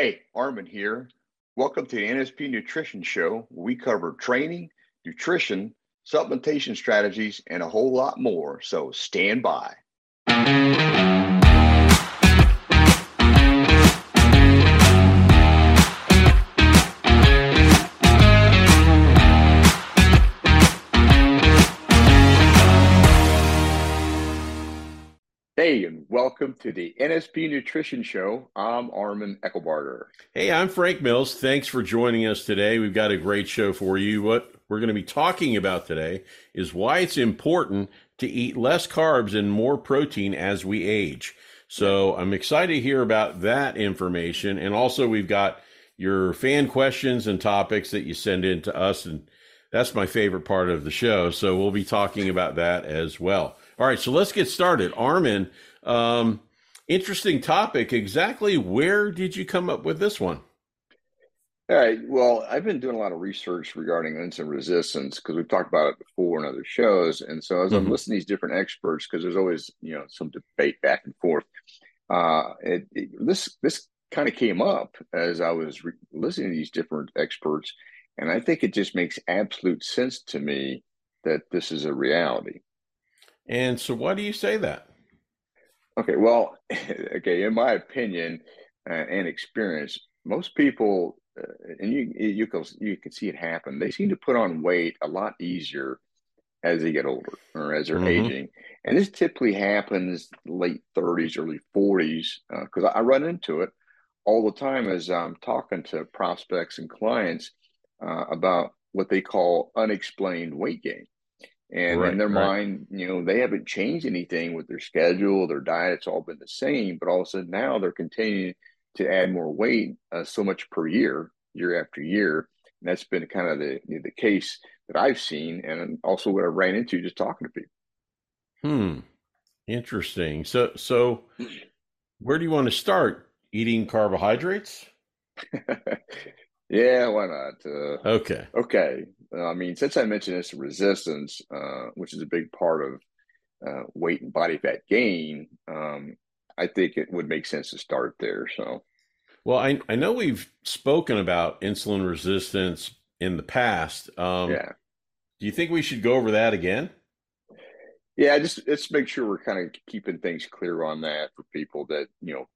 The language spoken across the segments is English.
Hey, Armin here. Welcome to the NSP Nutrition Show. We cover training, nutrition, supplementation strategies, and a whole lot more. So stand by. Hey, and welcome to the NSP Nutrition Show. I'm Armin Eckelbarger. Hey, I'm Frank Mills. Thanks for joining us today. We've got a great show for you. What we're going to be talking about today is why it's important to eat less carbs and more protein as we age. So I'm excited to hear about that information. And also, we've got your fan questions and topics that you send in to us. And that's my favorite part of the show. So we'll be talking about that as well. All right, so let's get started. Armin, um, interesting topic. Exactly where did you come up with this one? All right. Well, I've been doing a lot of research regarding insulin resistance because we've talked about it before in other shows. And so as mm-hmm. I'm listening to these different experts, because there's always you know some debate back and forth, uh, it, it, this this kind of came up as I was re- listening to these different experts, and I think it just makes absolute sense to me that this is a reality. And so, why do you say that? Okay, well, okay, in my opinion uh, and experience, most people, uh, and you you can you can see it happen. They seem to put on weight a lot easier as they get older or as they're mm-hmm. aging, and this typically happens late thirties, early forties. Because uh, I run into it all the time as I'm talking to prospects and clients uh, about what they call unexplained weight gain. And right, in their right. mind, you know, they haven't changed anything with their schedule, their diet's all been the same, but all of a sudden now they're continuing to add more weight uh, so much per year, year after year. And that's been kind of the the case that I've seen, and also what I ran into just talking to people. Hmm. Interesting. So, so where do you want to start? Eating carbohydrates? yeah, why not? Uh, okay. Okay. Uh, I mean, since I mentioned this resistance, uh, which is a big part of uh, weight and body fat gain, um, I think it would make sense to start there. So, well, I I know we've spoken about insulin resistance in the past. Um, yeah. Do you think we should go over that again? Yeah, just let's make sure we're kind of keeping things clear on that for people that you know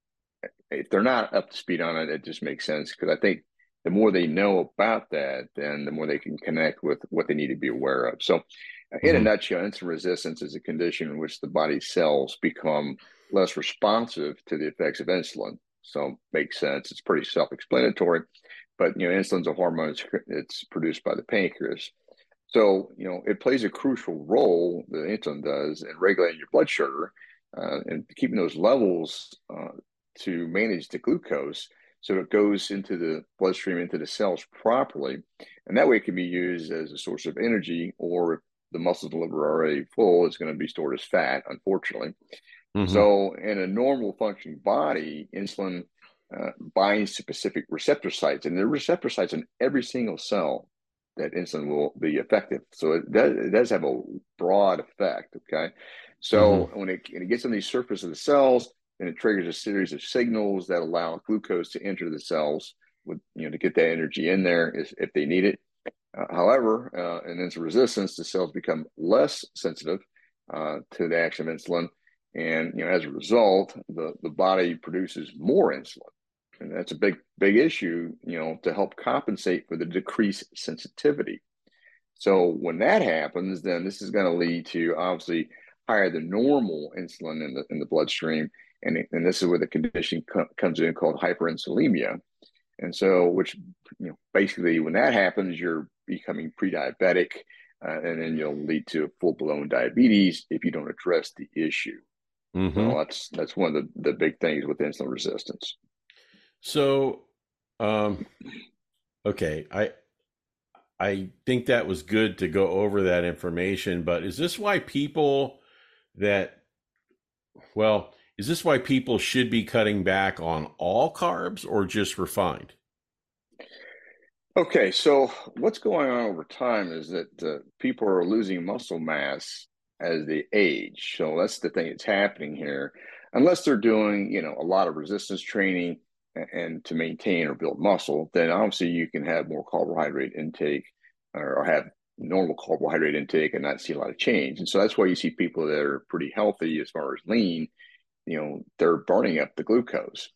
if they're not up to speed on it, it just makes sense because I think the more they know about that, then the more they can connect with what they need to be aware of. So, uh, in mm-hmm. a nutshell, insulin resistance is a condition in which the body's cells become less responsive to the effects of insulin. So, makes sense. It's pretty self-explanatory. But you know, insulin's a hormone. It's, it's produced by the pancreas. So, you know, it plays a crucial role. The insulin does in regulating your blood sugar uh, and keeping those levels uh, to manage the glucose so it goes into the bloodstream, into the cells properly. And that way it can be used as a source of energy, or if the muscles liver are already full, it's going to be stored as fat, unfortunately. Mm-hmm. So in a normal functioning body, insulin uh, binds to specific receptor sites, and there are receptor sites in every single cell that insulin will be effective. So it does, it does have a broad effect. Okay. So mm-hmm. when, it, when it gets on the surface of the cells, and it triggers a series of signals that allow glucose to enter the cells with you know to get that energy in there if, if they need it. Uh, however uh, in insulin resistance the cells become less sensitive uh, to the action of insulin. And you know as a result the the body produces more insulin. And that's a big big issue you know to help compensate for the decreased sensitivity. So when that happens then this is going to lead to obviously higher than normal insulin in the in the bloodstream and, and this is where the condition co- comes in called hyperinsulinemia. And so, which, you know, basically when that happens, you're becoming pre-diabetic, uh, and then you'll lead to full-blown diabetes if you don't address the issue. Mm-hmm. So that's that's one of the, the big things with insulin resistance. So, um, okay, I I think that was good to go over that information, but is this why people that well, is this why people should be cutting back on all carbs or just refined? Okay, so what's going on over time is that uh, people are losing muscle mass as they age. So that's the thing that's happening here. Unless they're doing, you know, a lot of resistance training and to maintain or build muscle, then obviously you can have more carbohydrate intake or have normal carbohydrate intake and not see a lot of change. And so that's why you see people that are pretty healthy as far as lean, you know, they're burning up the glucose.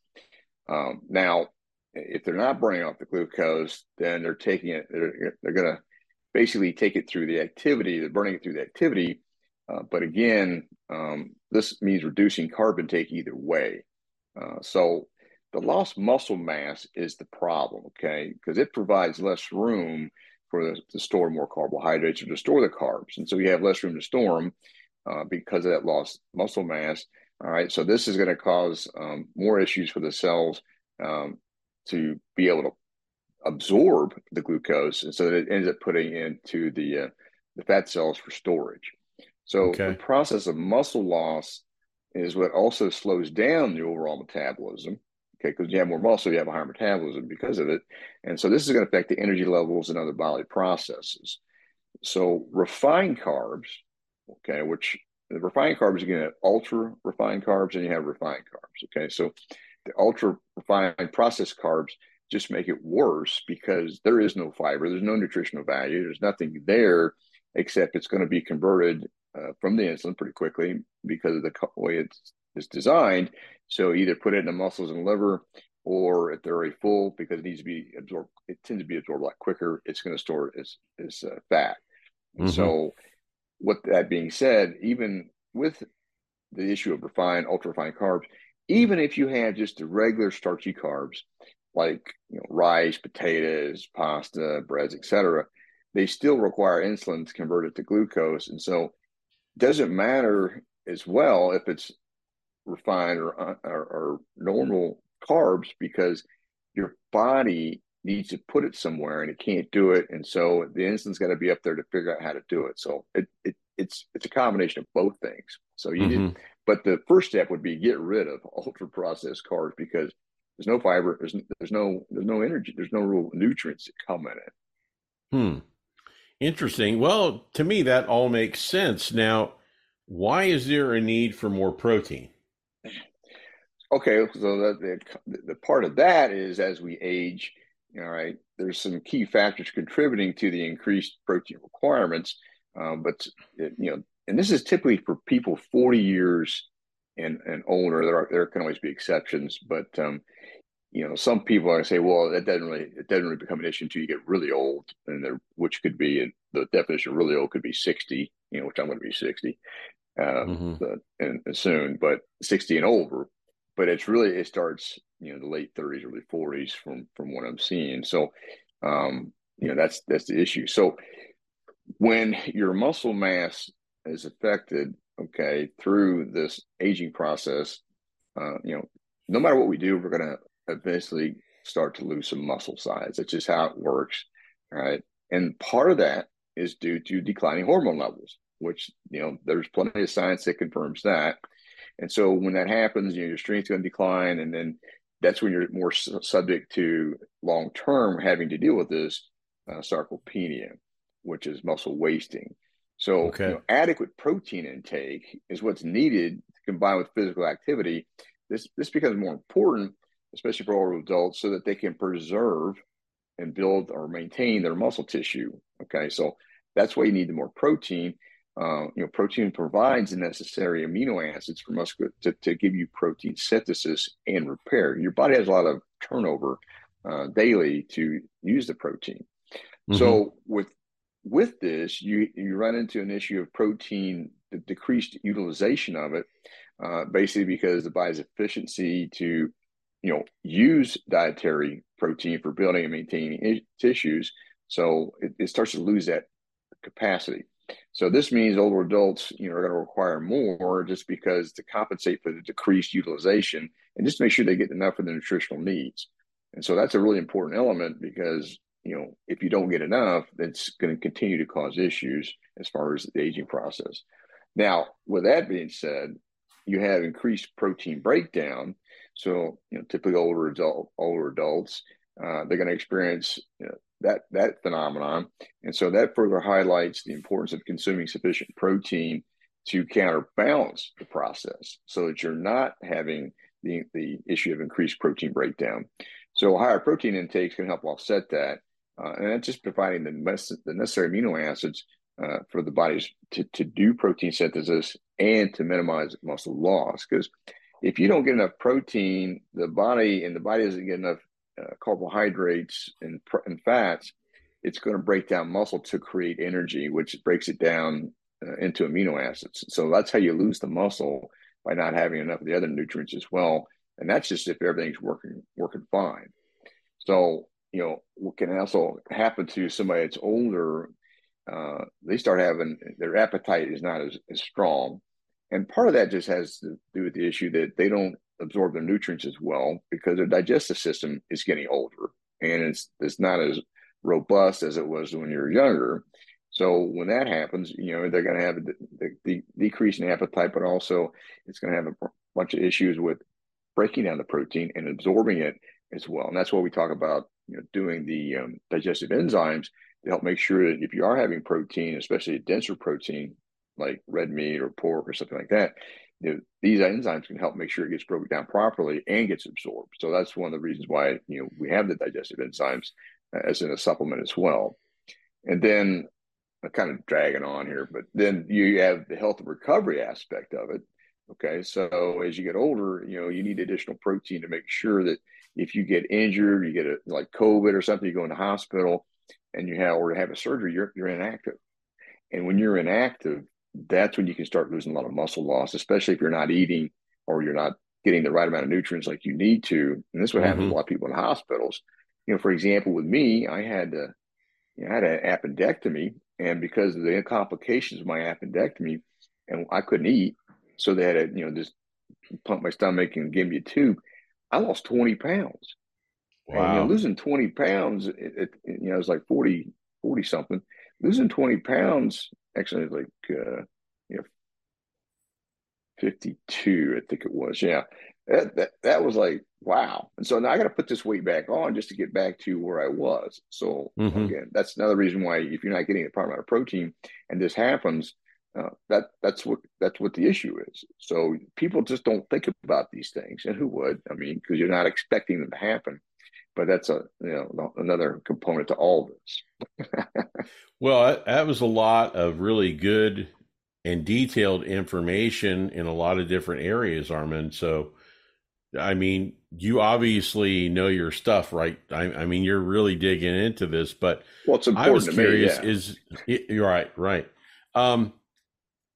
Um, now, if they're not burning off the glucose, then they're taking it, they're, they're going to basically take it through the activity, they're burning it through the activity. Uh, but again, um, this means reducing carb intake either way. Uh, so the lost muscle mass is the problem, okay? Because it provides less room for the, to store more carbohydrates or to store the carbs. And so you have less room to store them uh, because of that lost muscle mass. All right. So this is going to cause um, more issues for the cells um, to be able to absorb the glucose. And so that it ends up putting into the, uh, the fat cells for storage. So okay. the process of muscle loss is what also slows down the overall metabolism. Okay, because you have more muscle, you have a higher metabolism because of it. And so this is going to affect the energy levels and other bodily processes. So refined carbs, okay, which the refined carbs, you get ultra refined carbs and you have refined carbs. Okay, so the ultra refined processed carbs just make it worse because there is no fiber, there's no nutritional value, there's nothing there except it's going to be converted uh, from the insulin pretty quickly because of the way it's, it's designed. So either put it in the muscles and liver, or if they're already full, because it needs to be absorbed, it tends to be absorbed a lot quicker. It's going to store as as uh, fat. Mm-hmm. So, with that being said, even with the issue of refined, ultra refined carbs, even if you have just the regular starchy carbs like you know, rice, potatoes, pasta, breads, etc., they still require insulin to convert it to glucose, and so it doesn't matter as well if it's refined or, uh, or, or normal carbs because your body needs to put it somewhere and it can't do it. And so the insulin's got to be up there to figure out how to do it. So it, it it's it's a combination of both things. So you mm-hmm. did but the first step would be get rid of ultra processed carbs because there's no fiber there's there's no there's no energy there's no real nutrients that come in it. Hmm. Interesting. Well to me that all makes sense. Now why is there a need for more protein? Okay, so the, the, the part of that is as we age, all right, there's some key factors contributing to the increased protein requirements. Um, but it, you know, and this is typically for people 40 years and and older. There are there can always be exceptions, but um, you know, some people are say, well, that doesn't really it doesn't really become an issue until you get really old, and there, which could be the definition of really old could be 60, you know, which I'm going to be 60, uh, mm-hmm. the, and, and soon, but 60 and over but it's really it starts you know the late 30s early 40s from from what i'm seeing. So um you know that's that's the issue. So when your muscle mass is affected okay through this aging process uh you know no matter what we do we're going to eventually start to lose some muscle size. That's just how it works right? And part of that is due to declining hormone levels which you know there's plenty of science that confirms that. And so when that happens, you know, your strength's going to decline, and then that's when you're more subject to long term having to deal with this uh, sarcopenia, which is muscle wasting. So okay. you know, adequate protein intake is what's needed combined with physical activity. This this becomes more important, especially for older adults, so that they can preserve and build or maintain their muscle tissue. Okay, so that's why you need the more protein. Uh, you know, protein provides the necessary amino acids for muscle to, to give you protein synthesis and repair. Your body has a lot of turnover uh, daily to use the protein. Mm-hmm. So with with this, you you run into an issue of protein the decreased utilization of it, uh, basically because the body's efficiency to you know use dietary protein for building and maintaining tissues, so it, it starts to lose that capacity. So this means older adults, you know, are going to require more just because to compensate for the decreased utilization and just make sure they get enough of the nutritional needs. And so that's a really important element because, you know, if you don't get enough, it's going to continue to cause issues as far as the aging process. Now, with that being said, you have increased protein breakdown. So, you know, typically older adult, older adults, uh, they're going to experience you know, that that phenomenon. And so that further highlights the importance of consuming sufficient protein to counterbalance the process so that you're not having the, the issue of increased protein breakdown. So higher protein intakes can help offset that. Uh, and that's just providing the, the necessary amino acids uh, for the bodies to, to do protein synthesis and to minimize muscle loss. Because if you don't get enough protein, the body and the body doesn't get enough uh, carbohydrates and, and fats, it's going to break down muscle to create energy, which breaks it down uh, into amino acids. So that's how you lose the muscle by not having enough of the other nutrients as well. And that's just if everything's working working fine. So you know what can also happen to somebody that's older, uh, they start having their appetite is not as, as strong, and part of that just has to do with the issue that they don't absorb the nutrients as well because their digestive system is getting older and it's it's not as robust as it was when you're younger. So when that happens, you know they're going to have the, the, decrease in appetite, but also it's going to have a bunch of issues with breaking down the protein and absorbing it as well. And that's why we talk about you know doing the um, digestive enzymes to help make sure that if you are having protein, especially a denser protein like red meat or pork or something like that, you know, these enzymes can help make sure it gets broken down properly and gets absorbed. So that's one of the reasons why you know we have the digestive enzymes uh, as in a supplement as well. And then I'm kind of dragging on here, but then you have the health and recovery aspect of it. Okay, so as you get older, you know you need additional protein to make sure that if you get injured, you get a like COVID or something, you go in the hospital, and you have or have a surgery, you're you're inactive. And when you're inactive, that's when you can start losing a lot of muscle loss, especially if you're not eating or you're not getting the right amount of nutrients like you need to. And this would happen mm-hmm. to a lot of people in hospitals. You know, for example, with me, I had to, you know, I had an appendectomy, and because of the complications of my appendectomy, and I couldn't eat, so they had to, you know, just pump my stomach and give me a tube. I lost 20 pounds. Wow. And, you know, losing 20 pounds, it, it, you know, it was like 40, 40 something. Losing 20 pounds actually like uh, you know 52 i think it was. Yeah. That, that, that was like wow. And so now i got to put this weight back on just to get back to where i was. So mm-hmm. again that's another reason why if you're not getting the proper amount of protein and this happens uh, that that's what that's what the issue is. So people just don't think about these things. And who would? I mean because you're not expecting them to happen but that's a you know another component to all this. well, that was a lot of really good and detailed information in a lot of different areas, Armin. So, I mean, you obviously know your stuff, right? I, I mean, you're really digging into this, but well, important I was curious: me, yeah. is you're right, right? Um,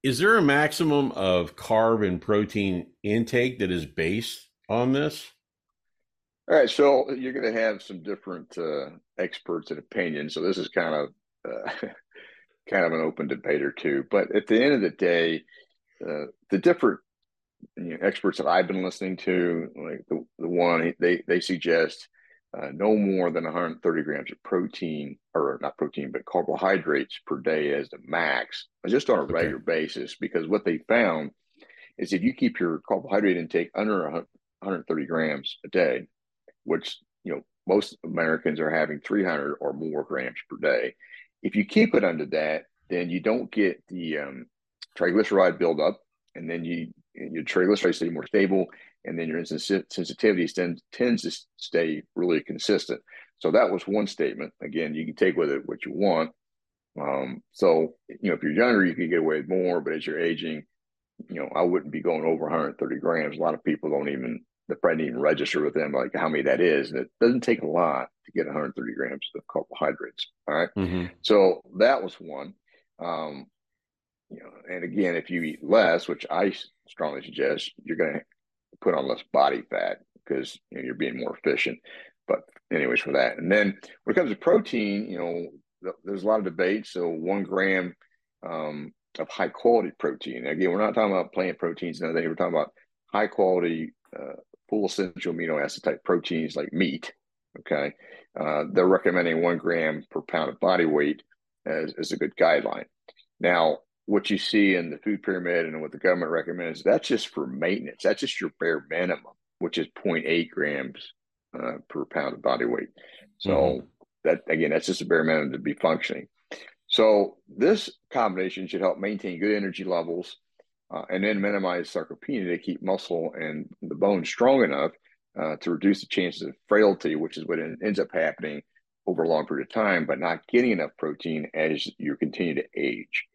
is there a maximum of carb and protein intake that is based on this? All right, so you're going to have some different uh, experts and opinions. So this is kind of uh, kind of an open debate or two. But at the end of the day, uh, the different you know, experts that I've been listening to, like the, the one they they suggest uh, no more than 130 grams of protein, or not protein, but carbohydrates per day as the max, just on a okay. regular basis. Because what they found is if you keep your carbohydrate intake under 130 grams a day, which you know most Americans are having 300 or more grams per day. If you keep it under that, then you don't get the um, triglyceride buildup, and then you your triglycerides stay more stable, and then your insulin sensitivity tends tends to stay really consistent. So that was one statement. Again, you can take with it what you want. Um, so you know, if you're younger, you can get away with more, but as you're aging, you know, I wouldn't be going over 130 grams. A lot of people don't even the Fred even register with them like how many that is. And it doesn't take a lot to get 130 grams of carbohydrates. All right? mm-hmm. So that was one. Um, you know, and again, if you eat less, which I strongly suggest, you're going to put on less body fat because you know, you're being more efficient. But anyways, for that, and then when it comes to protein, you know, there's a lot of debate. So one gram um, of high quality protein. Again, we're not talking about plant proteins and everything. We're talking about high quality uh, full essential amino acid type proteins like meat. Okay, uh, they're recommending one gram per pound of body weight as, as a good guideline. Now, what you see in the food pyramid and what the government recommends, that's just for maintenance. That's just your bare minimum, which is 0.8 grams uh, per pound of body weight. So mm-hmm. that again, that's just a bare minimum to be functioning. So this combination should help maintain good energy levels uh, and then minimize sarcopenia to keep muscle and the bone strong enough uh, to reduce the chances of frailty, which is what ends up happening over a long period of time, but not getting enough protein as you continue to age.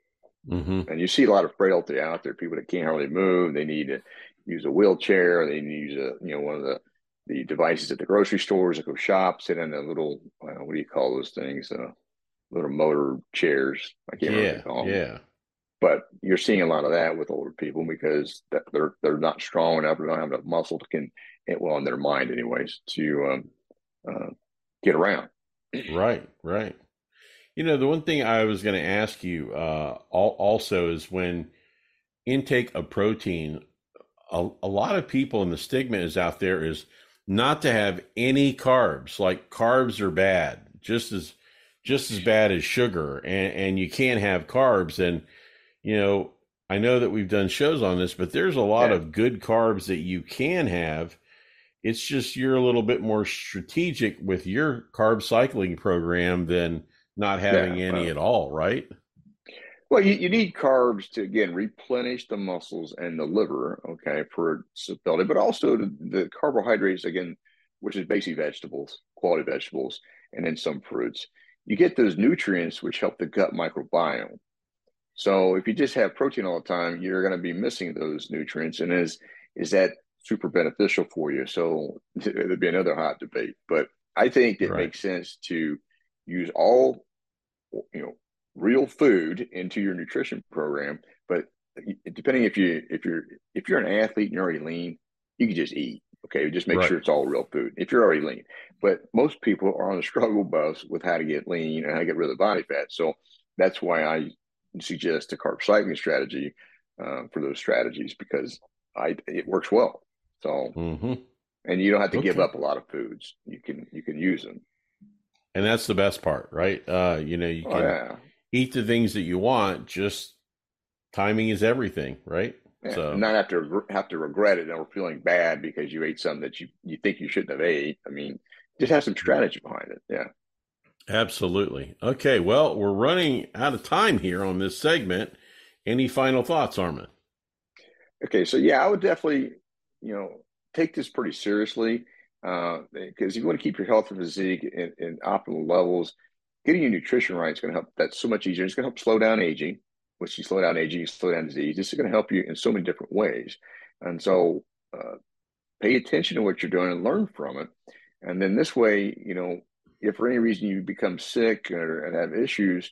Mm-hmm. And you see a lot of frailty out there. People that can't hardly move, they need to use a wheelchair, they need to use a you know one of the the devices at the grocery stores that go shop, sit in a little uh, what do you call those things? Uh, little motor chairs. I can't yeah, remember call them. Yeah. But you're seeing a lot of that with older people because they're they're not strong enough, they don't have enough muscle to can well in their mind anyways to um, uh, get around. Right, right. You know, the one thing I was going to ask you uh, also is when intake of protein, a, a lot of people, and the stigma is out there, is not to have any carbs. Like carbs are bad, just as just as bad as sugar, and, and you can't have carbs. And you know, I know that we've done shows on this, but there's a lot yeah. of good carbs that you can have. It's just you're a little bit more strategic with your carb cycling program than not having yeah, any at all, right? Well, you, you need carbs to again replenish the muscles and the liver, okay, for stability, but also the, the carbohydrates again, which is basically vegetables, quality vegetables, and then some fruits. You get those nutrients which help the gut microbiome. So if you just have protein all the time, you're going to be missing those nutrients, and is is that super beneficial for you? So there'd be another hot debate, but I think it right. makes sense to use all you know real food into your nutrition program. But depending if you if you're if you're an athlete and you're already lean, you can just eat. Okay, just make right. sure it's all real food if you're already lean. But most people are on a struggle bus with how to get lean and how to get rid of the body fat. So that's why I suggest a carb cycling strategy uh, for those strategies because I it works well. So mm-hmm. and you don't have to okay. give up a lot of foods. You can you can use them. And that's the best part, right? Uh, you know, you oh, can oh, yeah eat the things that you want. Just timing is everything, right? Yeah, so not have to have to regret it or feeling bad because you ate something that you you think you shouldn't have ate. I mean, just have some strategy behind it. Yeah. Absolutely. Okay. Well, we're running out of time here on this segment. Any final thoughts, Armin? Okay. So yeah, I would definitely, you know, take this pretty seriously because uh, you want to keep your health and physique in, in optimal levels getting your nutrition right is going to help. That's so much easier. It's going to help slow down aging. Which you slow down aging, you slow down disease. This is going to help you in so many different ways. And so, uh, pay attention to what you're doing and learn from it. And then this way, you know, if for any reason you become sick or and have issues,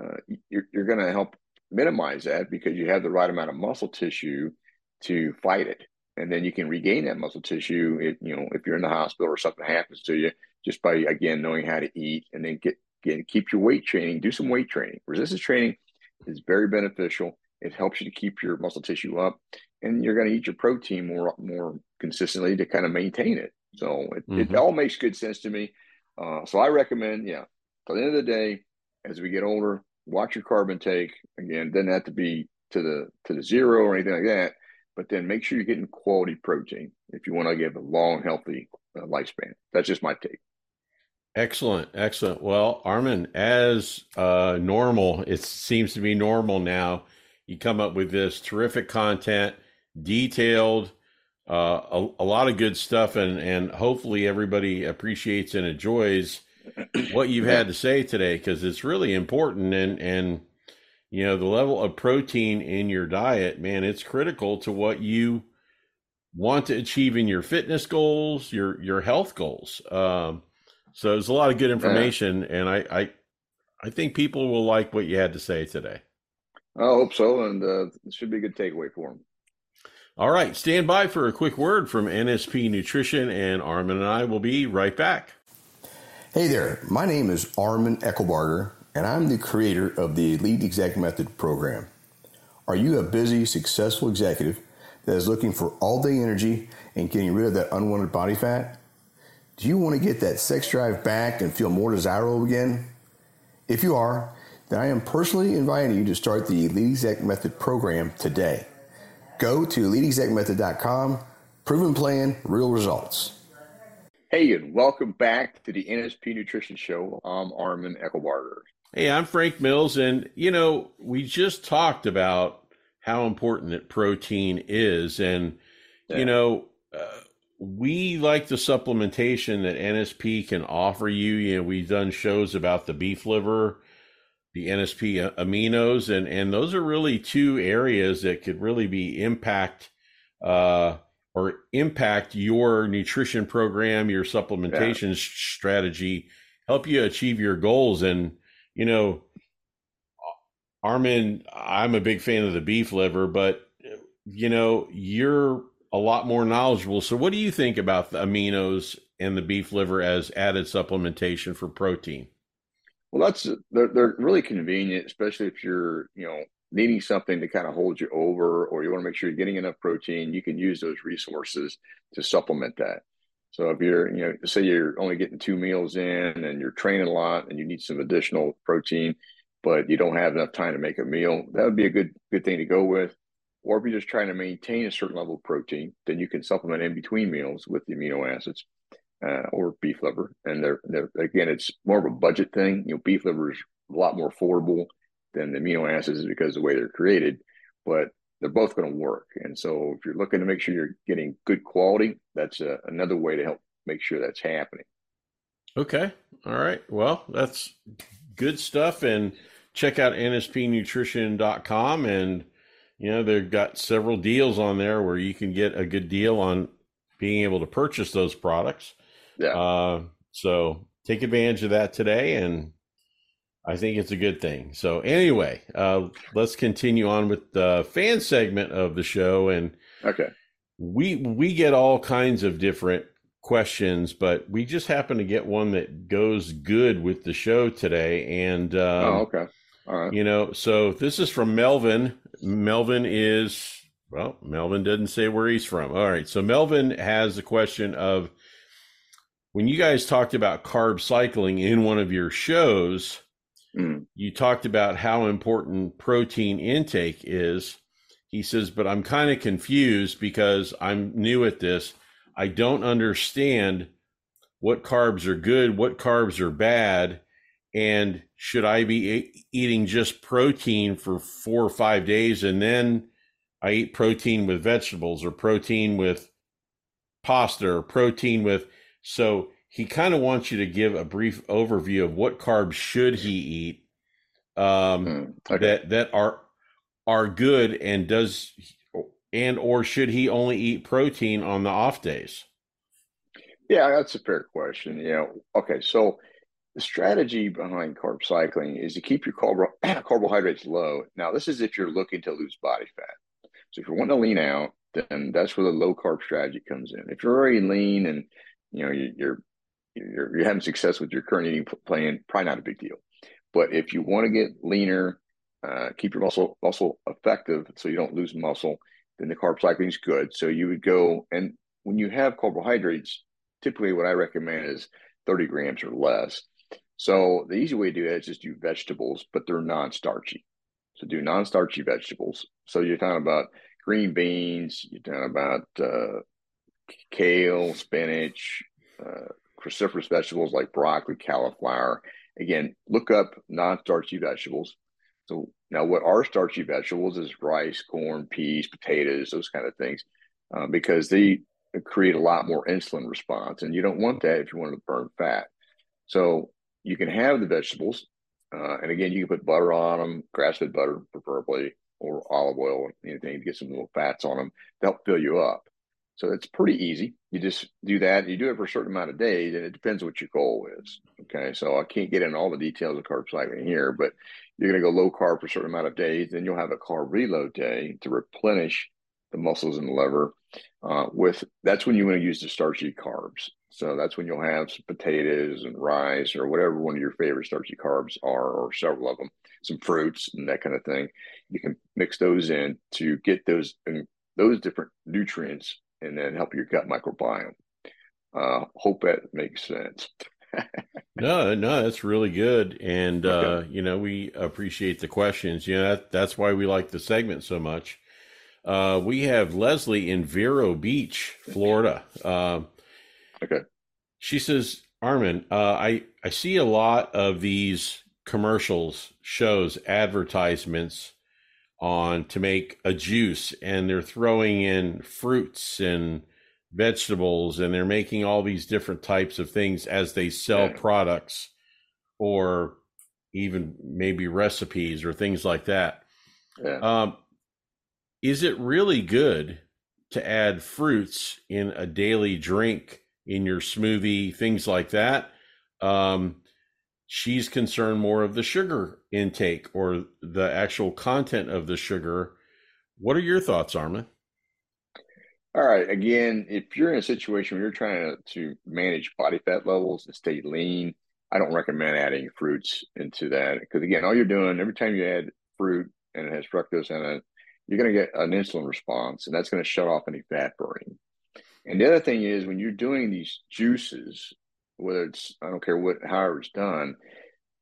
uh, you're, you're going to help minimize that because you have the right amount of muscle tissue to fight it. And then you can regain that muscle tissue. If, you know, if you're in the hospital or something happens to you, just by again knowing how to eat and then get Again, keep your weight training, do some weight training. Resistance training is very beneficial. It helps you to keep your muscle tissue up, and you're going to eat your protein more more consistently to kind of maintain it. So it, mm-hmm. it all makes good sense to me. Uh, so I recommend, yeah, at the end of the day, as we get older, watch your carb intake. Again, doesn't have to be to the to the zero or anything like that, but then make sure you're getting quality protein if you want to give a long, healthy uh, lifespan. That's just my take. Excellent, excellent. Well, Armin, as uh, normal, it seems to be normal now. You come up with this terrific content, detailed, uh, a, a, lot of good stuff, and and hopefully everybody appreciates and enjoys what you've had to say today because it's really important. And and you know the level of protein in your diet, man, it's critical to what you want to achieve in your fitness goals, your your health goals. Um, so there's a lot of good information, yeah. and I, I, I think people will like what you had to say today. I hope so, and uh, it should be a good takeaway for them. All right, stand by for a quick word from NSP Nutrition, and Armin and I will be right back. Hey there, my name is Armin Eckelbarger, and I'm the creator of the Elite Exec Method program. Are you a busy, successful executive that is looking for all day energy and getting rid of that unwanted body fat? Do you want to get that sex drive back and feel more desirable again? If you are, then I am personally inviting you to start the Elite Exec Method program today. Go to eliteexecmethod.com. Proven plan, real results. Hey, and welcome back to the NSP Nutrition Show. I'm Armin Eckelbarger. Hey, I'm Frank Mills, and you know, we just talked about how important that protein is. And, yeah. you know, uh, we like the supplementation that NSP can offer you. You know, we've done shows about the beef liver, the NSP aminos, and, and those are really two areas that could really be impact uh, or impact your nutrition program, your supplementation yeah. strategy, help you achieve your goals. And, you know, Armin, I'm a big fan of the beef liver, but, you know, you're a lot more knowledgeable. So, what do you think about the aminos and the beef liver as added supplementation for protein? Well, that's they're, they're really convenient, especially if you're you know needing something to kind of hold you over, or you want to make sure you're getting enough protein. You can use those resources to supplement that. So if you're you know say you're only getting two meals in and you're training a lot and you need some additional protein, but you don't have enough time to make a meal, that would be a good good thing to go with. Or if you're just trying to maintain a certain level of protein, then you can supplement in between meals with the amino acids uh, or beef liver. And they're, they're, again, it's more of a budget thing. You know, beef liver is a lot more affordable than the amino acids because of the way they're created, but they're both going to work. And so if you're looking to make sure you're getting good quality, that's a, uh, another way to help make sure that's happening. Okay. All right. Well, that's good stuff. And check out nspnutrition.com and you know, they've got several deals on there where you can get a good deal on being able to purchase those products. Yeah. Uh, so take advantage of that today, and I think it's a good thing. So anyway, uh, let's continue on with the fan segment of the show, and okay, we we get all kinds of different questions, but we just happen to get one that goes good with the show today, and um, oh, okay. All right. You know, so this is from Melvin. Melvin is well, Melvin doesn't say where he's from. All right. So Melvin has a question of when you guys talked about carb cycling in one of your shows, mm. you talked about how important protein intake is. He says, but I'm kind of confused because I'm new at this. I don't understand what carbs are good, what carbs are bad, and should I be eating just protein for four or five days and then I eat protein with vegetables or protein with pasta or protein with. So he kind of wants you to give a brief overview of what carbs should he eat um, hmm, okay. that that are are good and does and or should he only eat protein on the off days? Yeah, that's a fair question. You know, okay, so the strategy behind carb cycling is to keep your carb- carbohydrates low. Now, this is if you're looking to lose body fat. So if you're wanting to lean out, then that's where the low carb strategy comes in. If you're already lean and you know you're you're, you're having success with your current eating plan, probably not a big deal. But if you want to get leaner, uh, keep your muscle muscle effective, so you don't lose muscle, then the carb cycling is good. So you would go and when you have carbohydrates, typically what I recommend is 30 grams or less. So the easy way to do that is just do vegetables, but they're non-starchy. So do non-starchy vegetables. So you're talking about green beans, you're talking about uh, kale, spinach, uh, cruciferous vegetables like broccoli, cauliflower. Again, look up non-starchy vegetables. So now, what are starchy vegetables is rice, corn, peas, potatoes, those kind of things, uh, because they create a lot more insulin response, and you don't want that if you want to burn fat. So you can have the vegetables, uh, and again, you can put butter on them, grass-fed butter preferably, or olive oil, anything to get some little fats on them to help fill you up. So it's pretty easy. You just do that. You do it for a certain amount of days, and it depends what your goal is. Okay, so I can't get into all the details of carb cycling here, but you're going to go low carb for a certain amount of days, then you'll have a carb reload day to replenish the muscles and the liver. Uh, with that's when you want to use the starchy carbs. So that's when you'll have some potatoes and rice or whatever one of your favorite starchy carbs are, or several of them, some fruits and that kind of thing. You can mix those in to get those and those different nutrients and then help your gut microbiome. Uh, hope that makes sense. no, no, that's really good, and okay. uh, you know we appreciate the questions. You know that, that's why we like the segment so much. Uh, we have Leslie in Vero Beach, Florida. Uh, Okay. She says, Armin, uh, I, I see a lot of these commercials, shows, advertisements on to make a juice and they're throwing in fruits and vegetables and they're making all these different types of things as they sell products or even maybe recipes or things like that. Yeah. Um, is it really good to add fruits in a daily drink in your smoothie, things like that? Um, she's concerned more of the sugar intake or the actual content of the sugar. What are your thoughts, Armin? All right. Again, if you're in a situation where you're trying to, to manage body fat levels and stay lean, I don't recommend adding fruits into that because again, all you're doing every time you add fruit and it has fructose in it, you're going to get an insulin response, and that's going to shut off any fat burning. And the other thing is when you're doing these juices, whether it's I don't care what however it's done,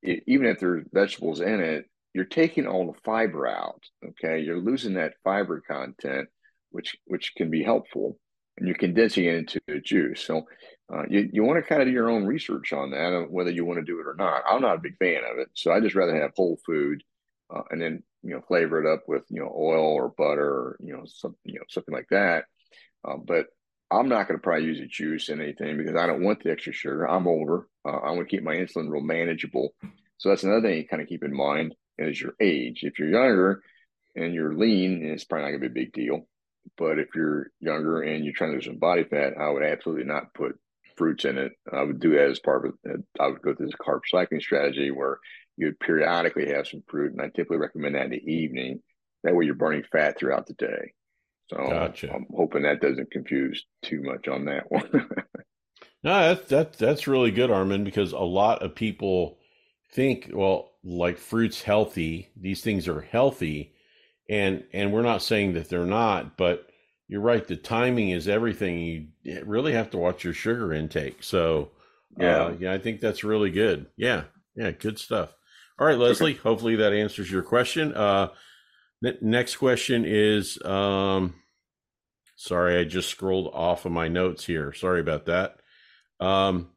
it, even if there's vegetables in it, you're taking all the fiber out. Okay, you're losing that fiber content, which which can be helpful, and you're condensing it into a juice. So uh, you you want to kind of do your own research on that, whether you want to do it or not. I'm not a big fan of it, so I just rather have whole food, uh, and then you know flavor it up with you know oil or butter, or, you know something you know something like that. Uh, but I'm not going to probably use a juice in anything because I don't want the extra sugar. I'm older. Uh, I want to keep my insulin real manageable. So that's another thing you kind of keep in mind is your age. If you're younger and you're lean, it's probably not going to be a big deal. But if you're younger and you're trying to lose some body fat, I would absolutely not put fruits in it. I would do that as part of it. I would go through this carb cycling strategy where you would periodically have some fruit. And I typically recommend that in the evening. That way you're burning fat throughout the day. So gotcha. I'm hoping that doesn't confuse too much on that one. no, that's that's that's really good, Armin, because a lot of people think, well, like fruits healthy, these things are healthy, and and we're not saying that they're not, but you're right. The timing is everything. You really have to watch your sugar intake. So yeah, uh, yeah, I think that's really good. Yeah, yeah, good stuff. All right, Leslie. Okay. Hopefully that answers your question. Uh, next question is um, sorry, I just scrolled off of my notes here. Sorry about that. Um,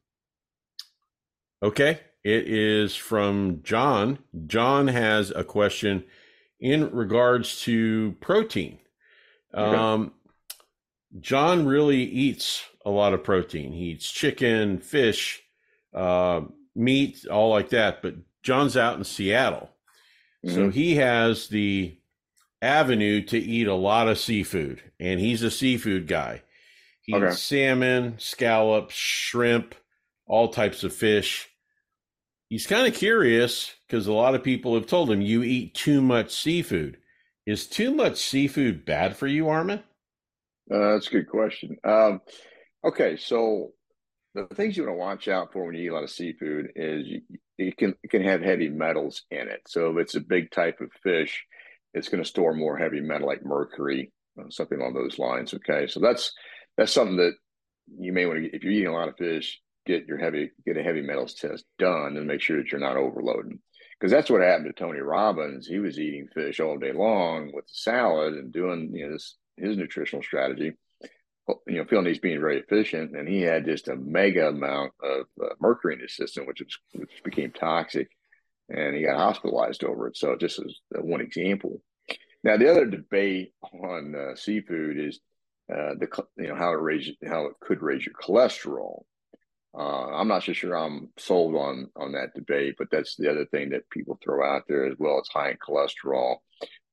okay, it is from John. John has a question in regards to protein. Um, John really eats a lot of protein. He eats chicken, fish, uh, meat, all like that. But John's out in Seattle. Mm-hmm. So he has the avenue to eat a lot of seafood, and he's a seafood guy. He okay. eats salmon, scallops, shrimp, all types of fish. He's kind of curious because a lot of people have told him you eat too much seafood. Is too much seafood bad for you, Armin? Uh, that's a good question. Um, okay, so the things you want to watch out for when you eat a lot of seafood is you, it can it can have heavy metals in it. So if it's a big type of fish, it's going to store more heavy metal like mercury, uh, something along those lines. Okay, so that's that's something that you may want to. If you're eating a lot of fish, get your heavy get a heavy metals test done and make sure that you're not overloading. Because that's what happened to Tony Robbins. He was eating fish all day long with the salad and doing you know this his nutritional strategy. You know, feeling he's being very efficient, and he had just a mega amount of uh, mercury in his system, which was, which became toxic, and he got hospitalized over it. So, just as one example. Now, the other debate on uh, seafood is uh, the you know how it raise how it could raise your cholesterol. Uh, I'm not so sure I'm sold on on that debate, but that's the other thing that people throw out there as well. It's high in cholesterol,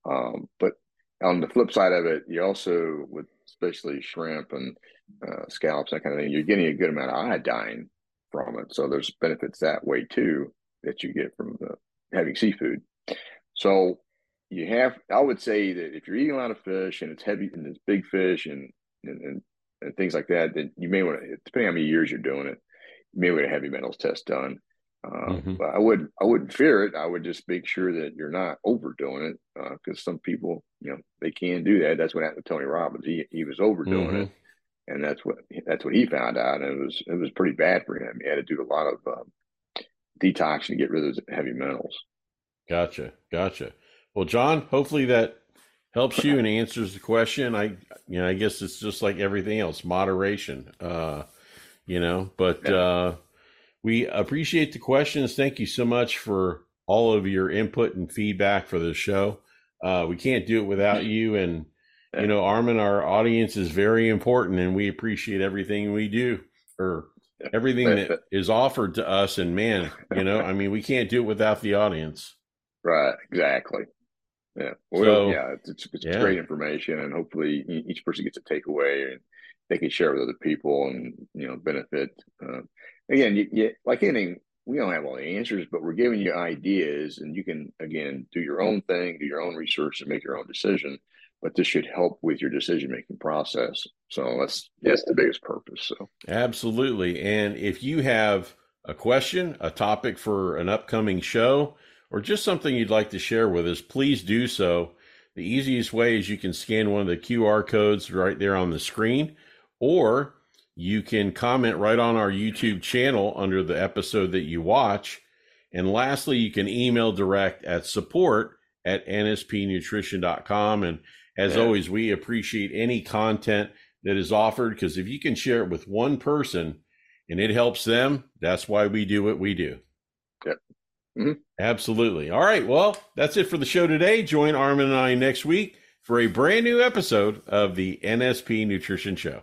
um, but on the flip side of it, you also with especially shrimp and uh, scallops that kind of thing, you're getting a good amount of iodine from it. So there's benefits that way too that you get from the, having seafood. So you have, I would say that if you're eating a lot of fish and it's heavy and it's big fish and and, and, and things like that, then you may want to, depending on how many years you're doing it, you may want a heavy metals test done. Uh, mm-hmm. But I would I wouldn't fear it. I would just make sure that you're not overdoing it because uh, some people, you know, they can do that. That's what happened to Tony Robbins. He he was overdoing mm-hmm. it, and that's what that's what he found out. And it was it was pretty bad for him. He had to do a lot of um, detoxing to get rid of those heavy metals. Gotcha, gotcha. Well, John, hopefully that helps you and answers the question. I you know I guess it's just like everything else, moderation. Uh, you know, but. Yeah. Uh, we appreciate the questions. Thank you so much for all of your input and feedback for the show. Uh, we can't do it without you. And, you know, Armin, our audience is very important and we appreciate everything we do or everything that is offered to us. And man, you know, I mean, we can't do it without the audience. Right. Exactly. Yeah. Well, so, yeah, it's, it's yeah. great information and hopefully each person gets a takeaway and they can share with other people and, you know, benefit. Uh, again, you, you, like anything, we don't have all the answers, but we're giving you ideas and you can, again, do your own thing, do your own research and make your own decision. But this should help with your decision making process. So that's that's the biggest purpose. So absolutely. And if you have a question, a topic for an upcoming show, or just something you'd like to share with us, please do so. The easiest way is you can scan one of the QR codes right there on the screen, or you can comment right on our YouTube channel under the episode that you watch. And lastly, you can email direct at support at nspnutrition.com. And as yeah. always, we appreciate any content that is offered because if you can share it with one person and it helps them, that's why we do what we do. Yep. Mm-hmm. Absolutely. All right. Well, that's it for the show today. Join Armin and I next week for a brand new episode of the NSP Nutrition Show.